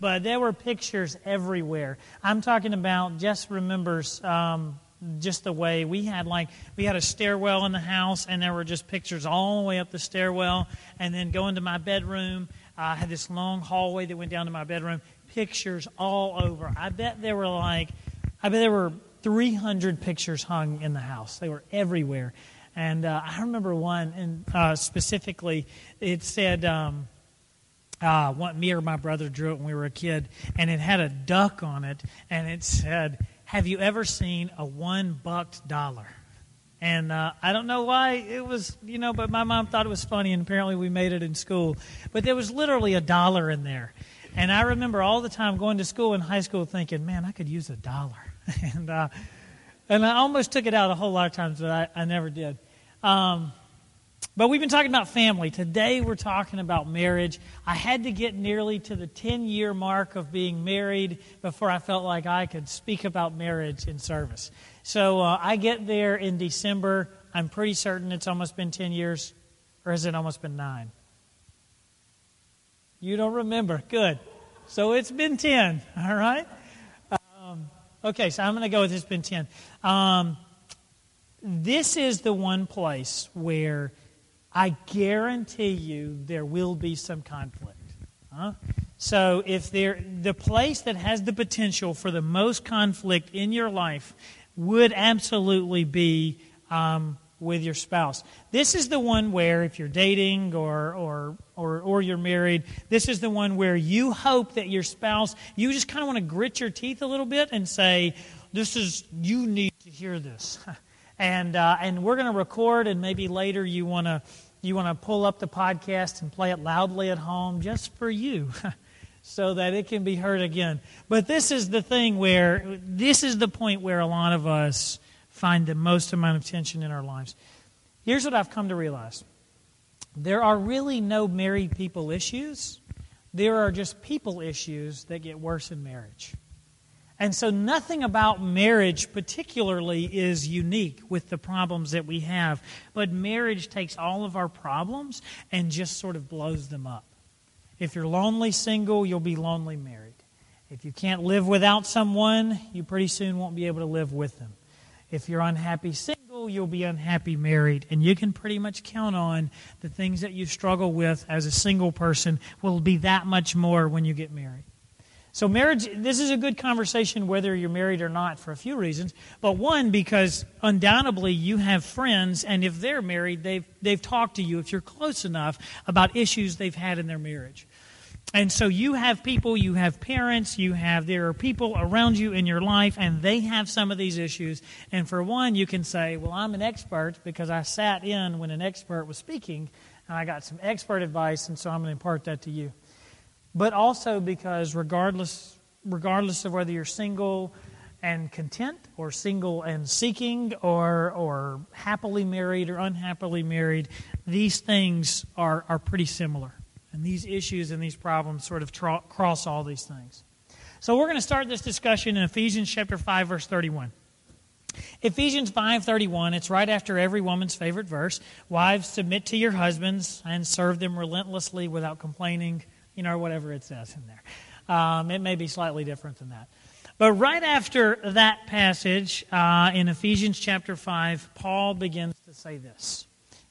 but there were pictures everywhere. I'm talking about Jess remembers um, just the way we had like we had a stairwell in the house, and there were just pictures all the way up the stairwell, and then going to my bedroom. I had this long hallway that went down to my bedroom. Pictures all over. I bet there were like, I bet there were 300 pictures hung in the house. They were everywhere. And uh, I remember one, and uh, specifically, it said. Um, uh, what me or my brother drew it when we were a kid, and it had a duck on it, and it said, "Have you ever seen a one bucked dollar?" And uh, I don't know why it was, you know, but my mom thought it was funny, and apparently we made it in school. But there was literally a dollar in there, and I remember all the time going to school in high school thinking, "Man, I could use a dollar," and uh, and I almost took it out a whole lot of times, but I, I never did. Um, but we've been talking about family. Today we're talking about marriage. I had to get nearly to the 10 year mark of being married before I felt like I could speak about marriage in service. So uh, I get there in December. I'm pretty certain it's almost been 10 years, or has it almost been nine? You don't remember. Good. So it's been 10, all right? Um, okay, so I'm going to go with it's been 10. Um, this is the one place where I guarantee you there will be some conflict. Huh? So, if there, the place that has the potential for the most conflict in your life would absolutely be um, with your spouse. This is the one where, if you're dating or, or, or, or you're married, this is the one where you hope that your spouse, you just kind of want to grit your teeth a little bit and say, This is, you need to hear this. and, uh, and we're going to record, and maybe later you want to you want to pull up the podcast and play it loudly at home just for you so that it can be heard again. But this is the thing where, this is the point where a lot of us find the most amount of tension in our lives. Here's what I've come to realize there are really no married people issues, there are just people issues that get worse in marriage. And so, nothing about marriage particularly is unique with the problems that we have. But marriage takes all of our problems and just sort of blows them up. If you're lonely single, you'll be lonely married. If you can't live without someone, you pretty soon won't be able to live with them. If you're unhappy single, you'll be unhappy married. And you can pretty much count on the things that you struggle with as a single person will be that much more when you get married. So, marriage, this is a good conversation whether you're married or not for a few reasons. But one, because undoubtedly you have friends, and if they're married, they've, they've talked to you, if you're close enough, about issues they've had in their marriage. And so you have people, you have parents, you have, there are people around you in your life, and they have some of these issues. And for one, you can say, Well, I'm an expert because I sat in when an expert was speaking, and I got some expert advice, and so I'm going to impart that to you but also because regardless regardless of whether you're single and content or single and seeking or or happily married or unhappily married these things are are pretty similar. And these issues and these problems sort of tra- cross all these things. So we're going to start this discussion in Ephesians chapter 5 verse 31 Ephesians 5:31 it's right after every woman's favorite verse. Wives submit to your husbands and serve them relentlessly without complaining you know, or whatever it says in there. Um, it may be slightly different than that. But right after that passage uh, in Ephesians chapter 5, Paul begins to say this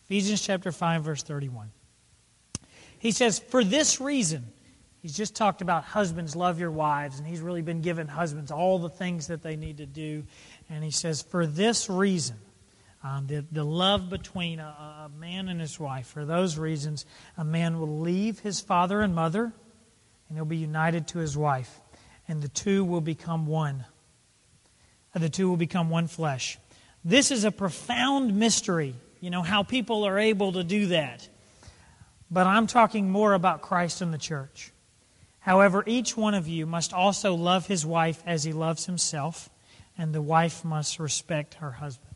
Ephesians chapter 5, verse 31. He says, For this reason, he's just talked about husbands, love your wives, and he's really been giving husbands all the things that they need to do. And he says, For this reason, um, the, the love between a, a man and his wife. For those reasons, a man will leave his father and mother, and he'll be united to his wife, and the two will become one. The two will become one flesh. This is a profound mystery, you know, how people are able to do that. But I'm talking more about Christ and the church. However, each one of you must also love his wife as he loves himself, and the wife must respect her husband.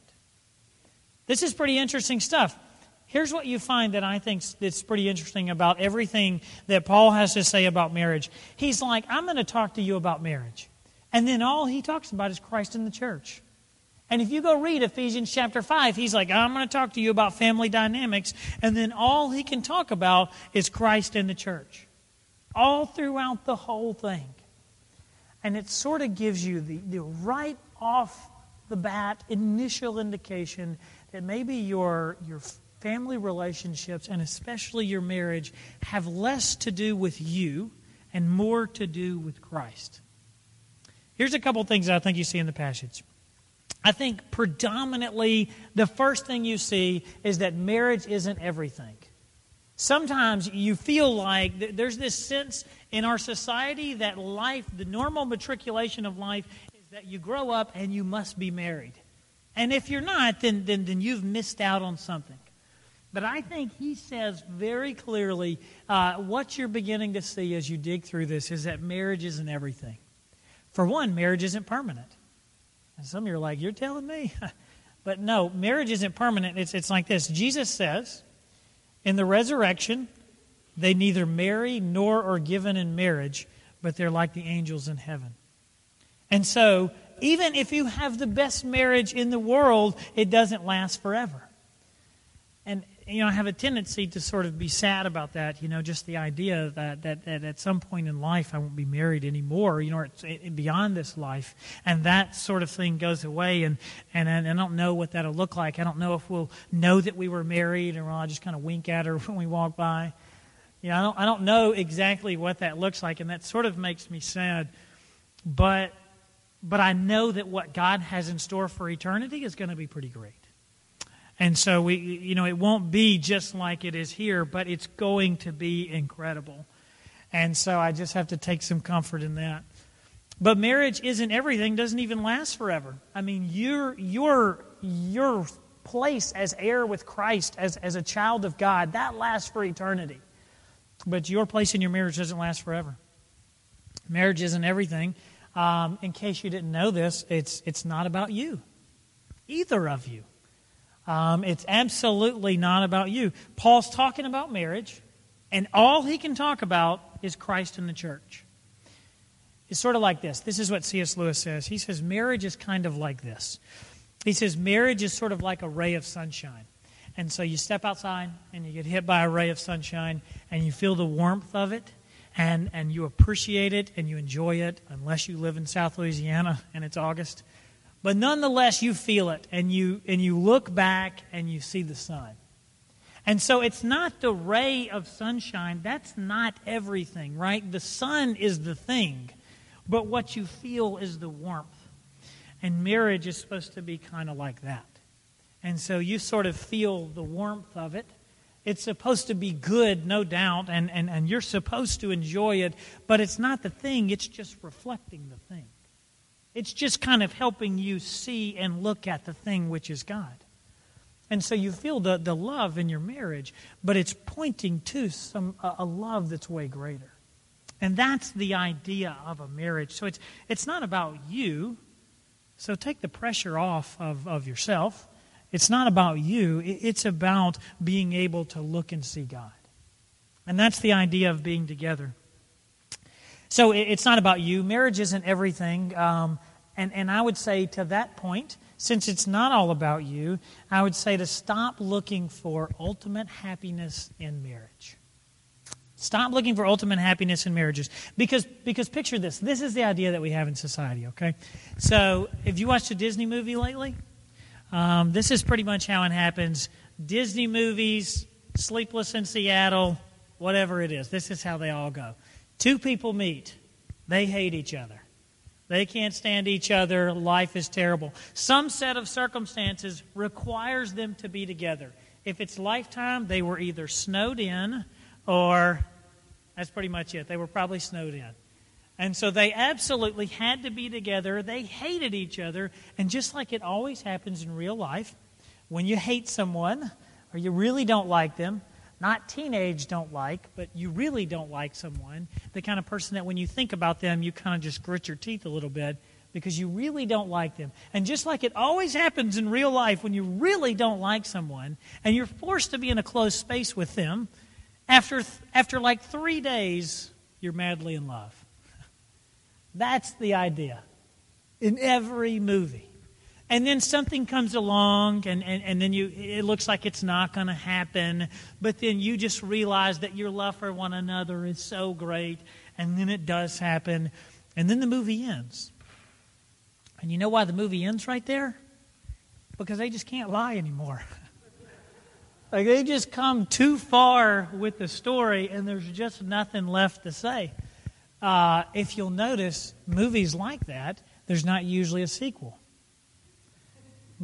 This is pretty interesting stuff. Here's what you find that I think that's pretty interesting about everything that Paul has to say about marriage. He's like, I'm going to talk to you about marriage. And then all he talks about is Christ in the church. And if you go read Ephesians chapter 5, he's like, I'm going to talk to you about family dynamics. And then all he can talk about is Christ in the church. all throughout the whole thing. And it sort of gives you the, the right off the bat initial indication that maybe your, your family relationships and especially your marriage have less to do with you and more to do with Christ. Here's a couple things I think you see in the passage. I think predominantly the first thing you see is that marriage isn't everything. Sometimes you feel like there's this sense in our society that life, the normal matriculation of life, is that you grow up and you must be married. And if you're not, then, then, then you've missed out on something. But I think he says very clearly uh, what you're beginning to see as you dig through this is that marriage isn't everything. For one, marriage isn't permanent. And some of you are like, You're telling me? but no, marriage isn't permanent. It's, it's like this Jesus says, in the resurrection, they neither marry nor are given in marriage, but they're like the angels in heaven. And so, even if you have the best marriage in the world, it doesn't last forever. And you know, I have a tendency to sort of be sad about that. You know, just the idea that, that, that at some point in life I won't be married anymore. You know, it's it, beyond this life, and that sort of thing goes away. And, and and I don't know what that'll look like. I don't know if we'll know that we were married, or I'll just kind of wink at her when we walk by. You know, I don't I don't know exactly what that looks like, and that sort of makes me sad. But but I know that what God has in store for eternity is going to be pretty great. And so we, you know, it won't be just like it is here, but it's going to be incredible. And so I just have to take some comfort in that. But marriage isn't everything, doesn't even last forever. I mean, your, your, your place as heir with Christ, as, as a child of God, that lasts for eternity. But your place in your marriage doesn't last forever. Marriage isn't everything. Um, in case you didn't know this, it's, it's not about you, either of you. Um, it's absolutely not about you. Paul's talking about marriage, and all he can talk about is Christ and the church. It's sort of like this. This is what C.S. Lewis says. He says, Marriage is kind of like this. He says, Marriage is sort of like a ray of sunshine. And so you step outside and you get hit by a ray of sunshine and you feel the warmth of it and, and you appreciate it and you enjoy it, unless you live in South Louisiana and it's August. But nonetheless, you feel it and you, and you look back and you see the sun. And so it's not the ray of sunshine. That's not everything, right? The sun is the thing. But what you feel is the warmth. And marriage is supposed to be kind of like that. And so you sort of feel the warmth of it. It's supposed to be good, no doubt, and, and, and you're supposed to enjoy it, but it's not the thing, it's just reflecting the thing. It's just kind of helping you see and look at the thing which is God. And so you feel the, the love in your marriage, but it's pointing to some a, a love that's way greater. And that's the idea of a marriage. So it's, it's not about you. So take the pressure off of, of yourself. It's not about you. It's about being able to look and see God. And that's the idea of being together. So it's not about you. Marriage isn't everything. Um, and, and I would say to that point, since it's not all about you, I would say to stop looking for ultimate happiness in marriage. Stop looking for ultimate happiness in marriages. Because, because picture this this is the idea that we have in society, okay? So, if you watched a Disney movie lately, um, this is pretty much how it happens. Disney movies, Sleepless in Seattle, whatever it is, this is how they all go. Two people meet, they hate each other. They can't stand each other. Life is terrible. Some set of circumstances requires them to be together. If it's lifetime, they were either snowed in or that's pretty much it. They were probably snowed in. And so they absolutely had to be together. They hated each other. And just like it always happens in real life, when you hate someone or you really don't like them, not teenage don't like, but you really don't like someone, the kind of person that when you think about them, you kind of just grit your teeth a little bit because you really don't like them. And just like it always happens in real life when you really don't like someone and you're forced to be in a close space with them, after, after like three days, you're madly in love. That's the idea. In every movie. and then something comes along and, and, and then you it looks like it's not going to happen but then you just realize that your love for one another is so great and then it does happen and then the movie ends. And you know why the movie ends right there? Because they just can't lie anymore. Like they just come too far with the story and there's just nothing left to say uh, if you'll notice movies like that there's not usually a sequel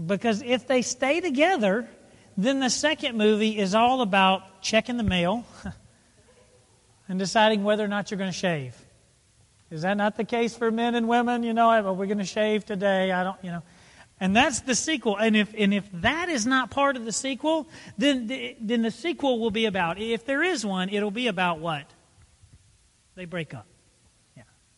because if they stay together, then the second movie is all about checking the mail and deciding whether or not you're going to shave. Is that not the case for men and women? You know, are we going to shave today? I don't, you know. And that's the sequel. And if, and if that is not part of the sequel, then the, then the sequel will be about, if there is one, it'll be about what? They break up.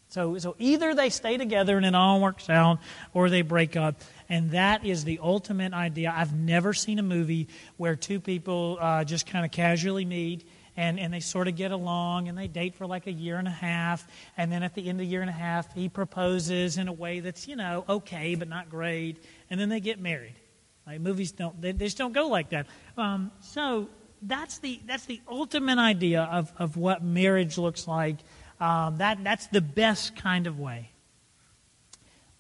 So, so either they stay together and it all works out, or they break up. And that is the ultimate idea. I've never seen a movie where two people uh, just kind of casually meet and, and they sort of get along and they date for like a year and a half. And then at the end of the year and a half, he proposes in a way that's, you know, okay, but not great. And then they get married. Like movies don't, they, they just don't go like that. Um, so that's the, that's the ultimate idea of, of what marriage looks like. Um, that, that's the best kind of way.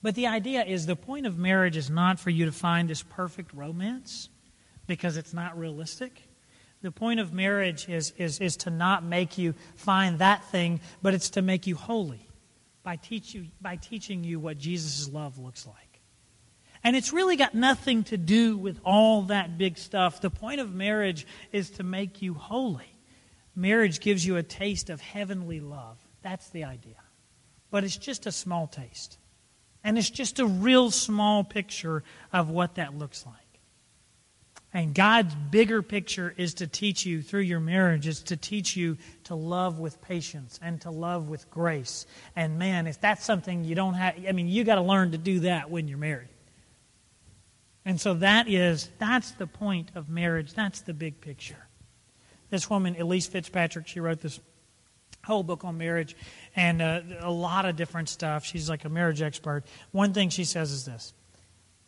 But the idea is the point of marriage is not for you to find this perfect romance because it's not realistic. The point of marriage is, is, is to not make you find that thing, but it's to make you holy by, teach you, by teaching you what Jesus' love looks like. And it's really got nothing to do with all that big stuff. The point of marriage is to make you holy. Marriage gives you a taste of heavenly love. That's the idea. But it's just a small taste. And it's just a real small picture of what that looks like. And God's bigger picture is to teach you through your marriage, is to teach you to love with patience and to love with grace. And man, if that's something you don't have, I mean, you got to learn to do that when you're married. And so that is, that's the point of marriage. That's the big picture. This woman, Elyse Fitzpatrick, she wrote this whole book on marriage and uh, a lot of different stuff. She's like a marriage expert. One thing she says is this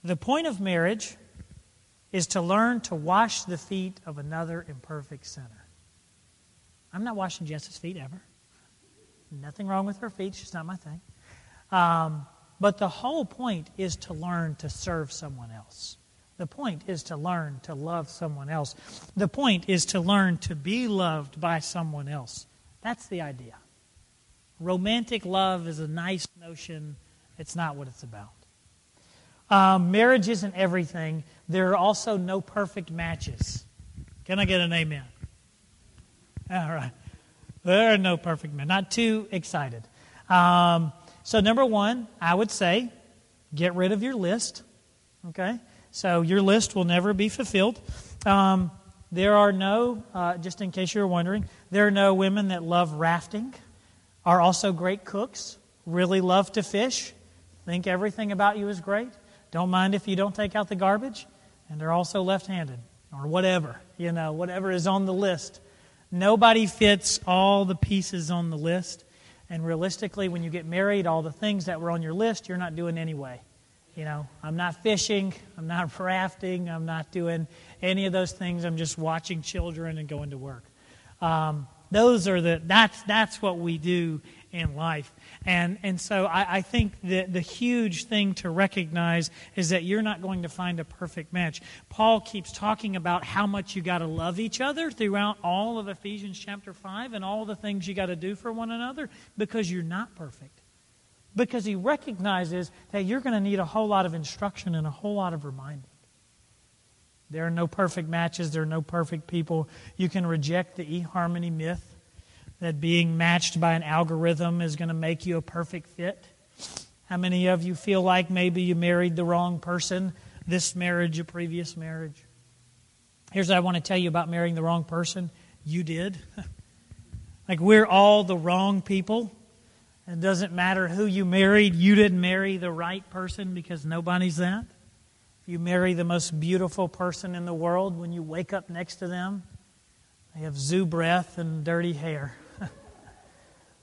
The point of marriage is to learn to wash the feet of another imperfect sinner. I'm not washing Jess's feet ever. Nothing wrong with her feet. She's not my thing. Um, but the whole point is to learn to serve someone else. The point is to learn to love someone else. The point is to learn to be loved by someone else. That's the idea. Romantic love is a nice notion, it's not what it's about. Um, marriage isn't everything. There are also no perfect matches. Can I get an amen? All right. There are no perfect men. Not too excited. Um, so, number one, I would say get rid of your list. Okay? So, your list will never be fulfilled. Um, there are no, uh, just in case you're wondering, there are no women that love rafting, are also great cooks, really love to fish, think everything about you is great, don't mind if you don't take out the garbage, and they're also left handed, or whatever, you know, whatever is on the list. Nobody fits all the pieces on the list. And realistically, when you get married, all the things that were on your list, you're not doing anyway. You know, I'm not fishing, I'm not rafting, I'm not doing any of those things. I'm just watching children and going to work. Um, those are the that's that's what we do in life. And and so I, I think that the huge thing to recognize is that you're not going to find a perfect match. Paul keeps talking about how much you got to love each other throughout all of Ephesians chapter five and all the things you got to do for one another because you're not perfect. Because he recognizes that you're going to need a whole lot of instruction and a whole lot of reminding. There are no perfect matches, there are no perfect people. You can reject the eHarmony myth that being matched by an algorithm is going to make you a perfect fit. How many of you feel like maybe you married the wrong person, this marriage, a previous marriage? Here's what I want to tell you about marrying the wrong person. You did. like we're all the wrong people. It doesn't matter who you married, you didn't marry the right person because nobody's that you marry the most beautiful person in the world, when you wake up next to them, they have zoo breath and dirty hair.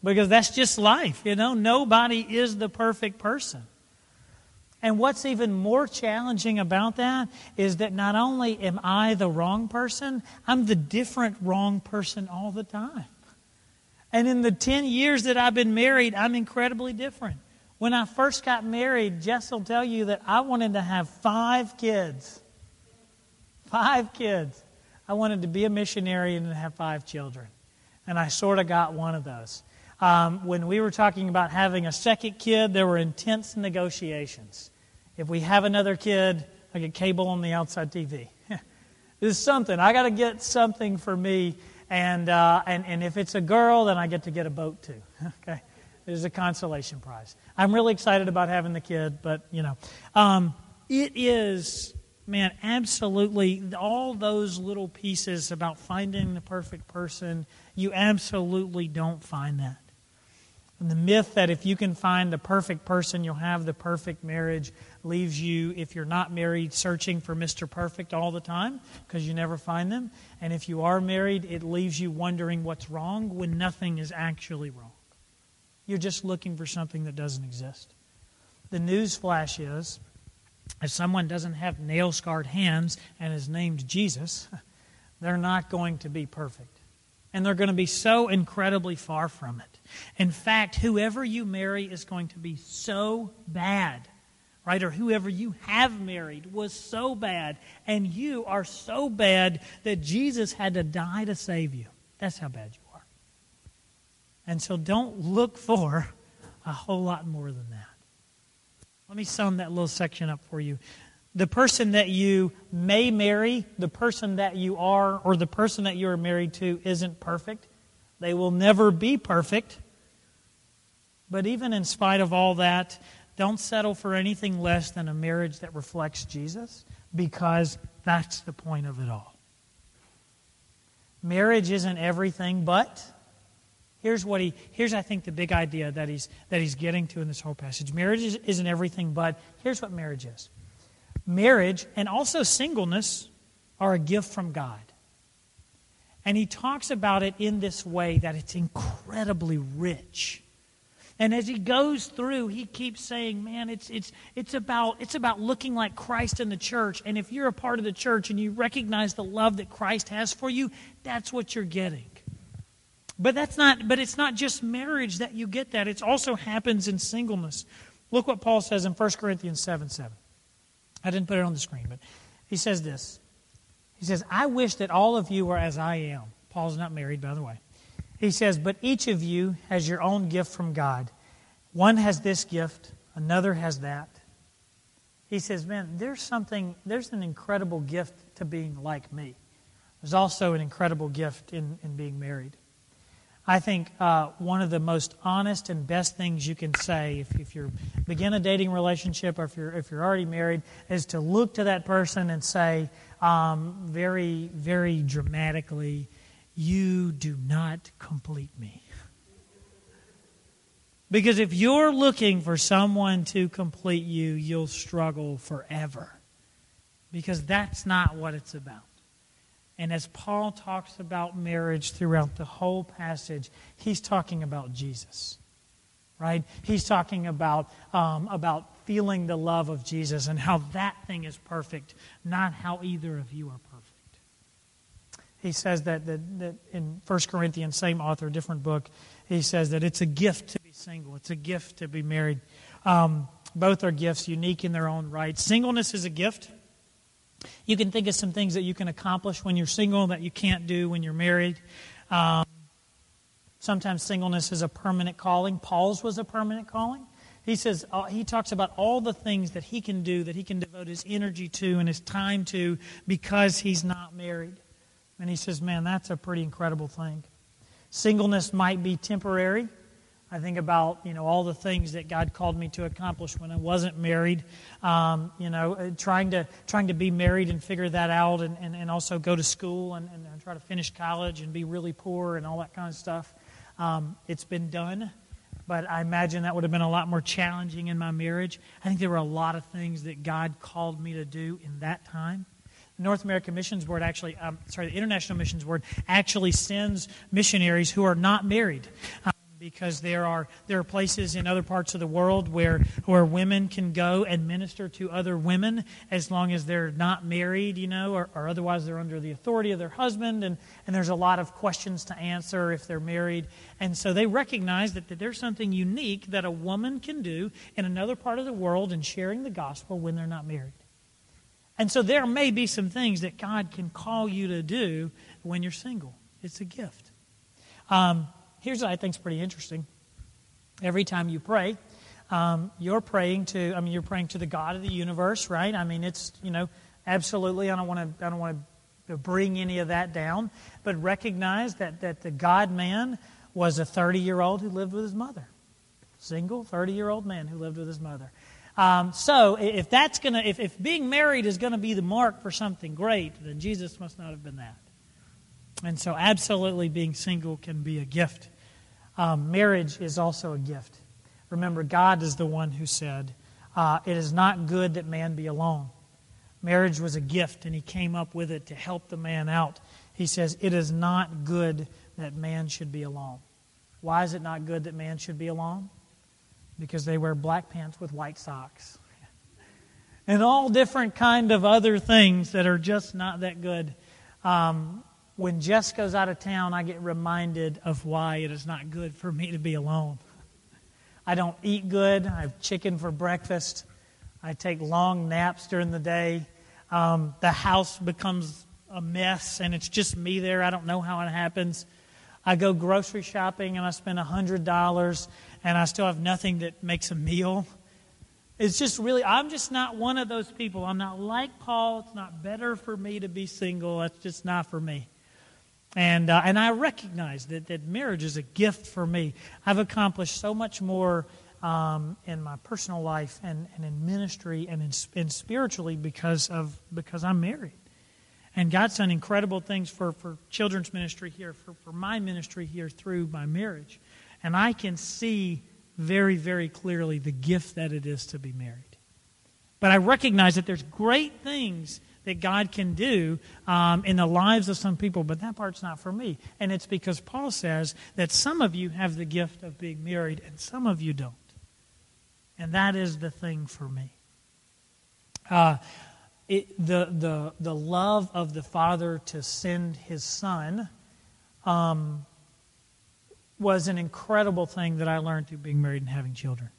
because that's just life, you know. Nobody is the perfect person. And what's even more challenging about that is that not only am I the wrong person, I'm the different wrong person all the time. And in the 10 years that I've been married, I'm incredibly different. When I first got married, Jess will tell you that I wanted to have five kids. Five kids. I wanted to be a missionary and have five children. And I sort of got one of those. Um, when we were talking about having a second kid, there were intense negotiations. If we have another kid, I get cable on the outside TV. this is something. I got to get something for me. And, uh, and, and if it's a girl, then I get to get a boat too. okay? There's a consolation prize. I'm really excited about having the kid, but, you know. Um, it is, man, absolutely all those little pieces about finding the perfect person, you absolutely don't find that. And the myth that if you can find the perfect person, you'll have the perfect marriage leaves you, if you're not married, searching for Mr. Perfect all the time because you never find them. And if you are married, it leaves you wondering what's wrong when nothing is actually wrong. You're just looking for something that doesn't exist. The news flash is if someone doesn't have nail scarred hands and is named Jesus, they're not going to be perfect. And they're going to be so incredibly far from it. In fact, whoever you marry is going to be so bad, right? Or whoever you have married was so bad, and you are so bad that Jesus had to die to save you. That's how bad you are. And so don't look for a whole lot more than that. Let me sum that little section up for you. The person that you may marry, the person that you are, or the person that you are married to isn't perfect. They will never be perfect. But even in spite of all that, don't settle for anything less than a marriage that reflects Jesus because that's the point of it all. Marriage isn't everything, but here's what he here's I think the big idea that he's that he's getting to in this whole passage. Marriage isn't everything, but here's what marriage is. Marriage and also singleness are a gift from God. And he talks about it in this way that it's incredibly rich. And as he goes through, he keeps saying, man, it's, it's, it's, about, it's about looking like Christ in the church. And if you're a part of the church and you recognize the love that Christ has for you, that's what you're getting. But that's not but it's not just marriage that you get that. It also happens in singleness. Look what Paul says in 1 Corinthians 7 7. I didn't put it on the screen, but he says this. He says, I wish that all of you were as I am. Paul's not married, by the way. He says, But each of you has your own gift from God. One has this gift, another has that. He says, Man, there's something, there's an incredible gift to being like me. There's also an incredible gift in, in being married. I think uh, one of the most honest and best things you can say if, if you begin a dating relationship or if you're, if you're already married is to look to that person and say um, very, very dramatically, You do not complete me. Because if you're looking for someone to complete you, you'll struggle forever. Because that's not what it's about. And as Paul talks about marriage throughout the whole passage, he's talking about Jesus, right? He's talking about, um, about feeling the love of Jesus and how that thing is perfect, not how either of you are perfect. He says that, that, that in 1 Corinthians, same author, different book, he says that it's a gift to be single, it's a gift to be married. Um, both are gifts, unique in their own right. Singleness is a gift. You can think of some things that you can accomplish when you're single that you can't do when you're married. Um, sometimes singleness is a permanent calling. Paul's was a permanent calling. He says uh, he talks about all the things that he can do that he can devote his energy to and his time to because he's not married. And he says, "Man, that's a pretty incredible thing." Singleness might be temporary. I think about you know all the things that God called me to accomplish when I wasn't married. Um, you know, uh, trying to trying to be married and figure that out, and, and, and also go to school and, and try to finish college and be really poor and all that kind of stuff. Um, it's been done, but I imagine that would have been a lot more challenging in my marriage. I think there were a lot of things that God called me to do in that time. North American Missions Board actually, um, sorry, the International Missions Board actually sends missionaries who are not married. Because there are there are places in other parts of the world where where women can go and minister to other women as long as they're not married, you know, or, or otherwise they're under the authority of their husband, and and there's a lot of questions to answer if they're married, and so they recognize that, that there's something unique that a woman can do in another part of the world in sharing the gospel when they're not married. And so there may be some things that God can call you to do when you're single. It's a gift. Um, here's what I think is pretty interesting. Every time you pray, um, you're praying to, I mean, you're praying to the God of the universe, right? I mean, it's, you know, absolutely, I don't want to, I don't want to bring any of that down, but recognize that, that the God man was a 30 year old who lived with his mother. Single 30 year old man who lived with his mother. Um, so if that's gonna, if, if being married is gonna be the mark for something great, then Jesus must not have been that. And so, absolutely, being single can be a gift. Um, marriage is also a gift. Remember, God is the one who said, uh, It is not good that man be alone. Marriage was a gift, and he came up with it to help the man out. He says, It is not good that man should be alone. Why is it not good that man should be alone? Because they wear black pants with white socks. and all different kind of other things that are just not that good. Um, when Jess goes out of town, I get reminded of why it is not good for me to be alone. I don't eat good. I have chicken for breakfast. I take long naps during the day. Um, the house becomes a mess, and it's just me there. I don't know how it happens. I go grocery shopping and I spend $100 and I still have nothing that makes a meal. It's just really, I'm just not one of those people. I'm not like Paul. It's not better for me to be single. That's just not for me. And, uh, and I recognize that, that marriage is a gift for me. I've accomplished so much more um, in my personal life and, and in ministry and, in, and spiritually because, of, because I'm married. And God's done incredible things for, for children's ministry here, for, for my ministry here through my marriage. And I can see very, very clearly the gift that it is to be married. But I recognize that there's great things that God can do um, in the lives of some people, but that part's not for me. And it's because Paul says that some of you have the gift of being married and some of you don't. And that is the thing for me. Uh, it, the, the, the love of the Father to send his Son um, was an incredible thing that I learned through being married and having children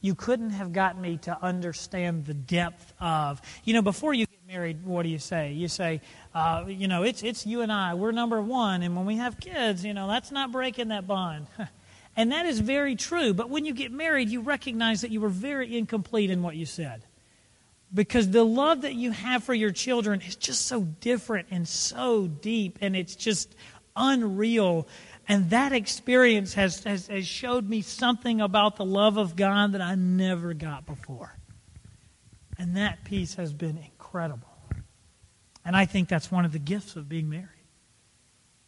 you couldn't have got me to understand the depth of. You know, before you married, what do you say? You say, uh, you know, it's, it's you and I. We're number one. And when we have kids, you know, that's not breaking that bond. and that is very true. But when you get married, you recognize that you were very incomplete in what you said. Because the love that you have for your children is just so different and so deep, and it's just unreal. And that experience has, has, has showed me something about the love of God that I never got before. And that piece has been incredible. And I think that's one of the gifts of being married.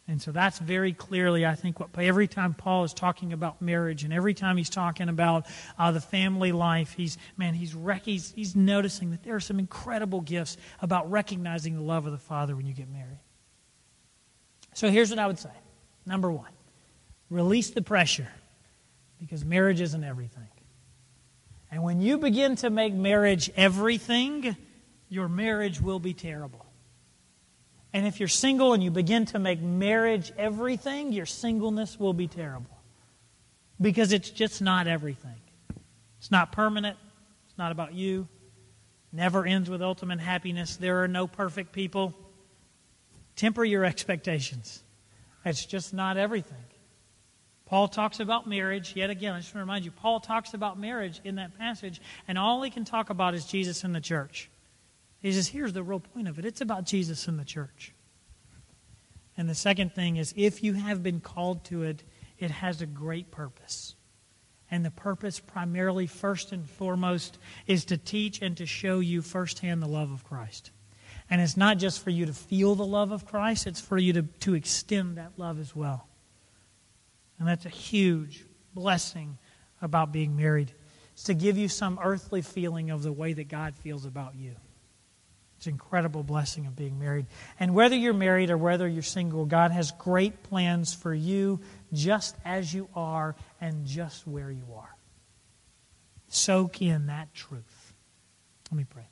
And so that's very clearly, I think, what every time Paul is talking about marriage and every time he's talking about uh, the family life, he's man, he's, rec- he's he's noticing that there are some incredible gifts about recognizing the love of the Father when you get married. So here's what I would say. Number one, release the pressure because marriage isn't everything. And when you begin to make marriage everything, your marriage will be terrible. And if you're single and you begin to make marriage everything, your singleness will be terrible. Because it's just not everything. It's not permanent. It's not about you. Never ends with ultimate happiness. There are no perfect people. Temper your expectations. It's just not everything. Paul talks about marriage. Yet again, I just want to remind you, Paul talks about marriage in that passage, and all he can talk about is Jesus and the church. He says, here's the real point of it it's about Jesus and the church. And the second thing is, if you have been called to it, it has a great purpose. And the purpose, primarily, first and foremost, is to teach and to show you firsthand the love of Christ. And it's not just for you to feel the love of Christ, it's for you to, to extend that love as well. And that's a huge blessing about being married. It's to give you some earthly feeling of the way that God feels about you. It's an incredible blessing of being married. And whether you're married or whether you're single, God has great plans for you just as you are and just where you are. Soak in that truth. Let me pray.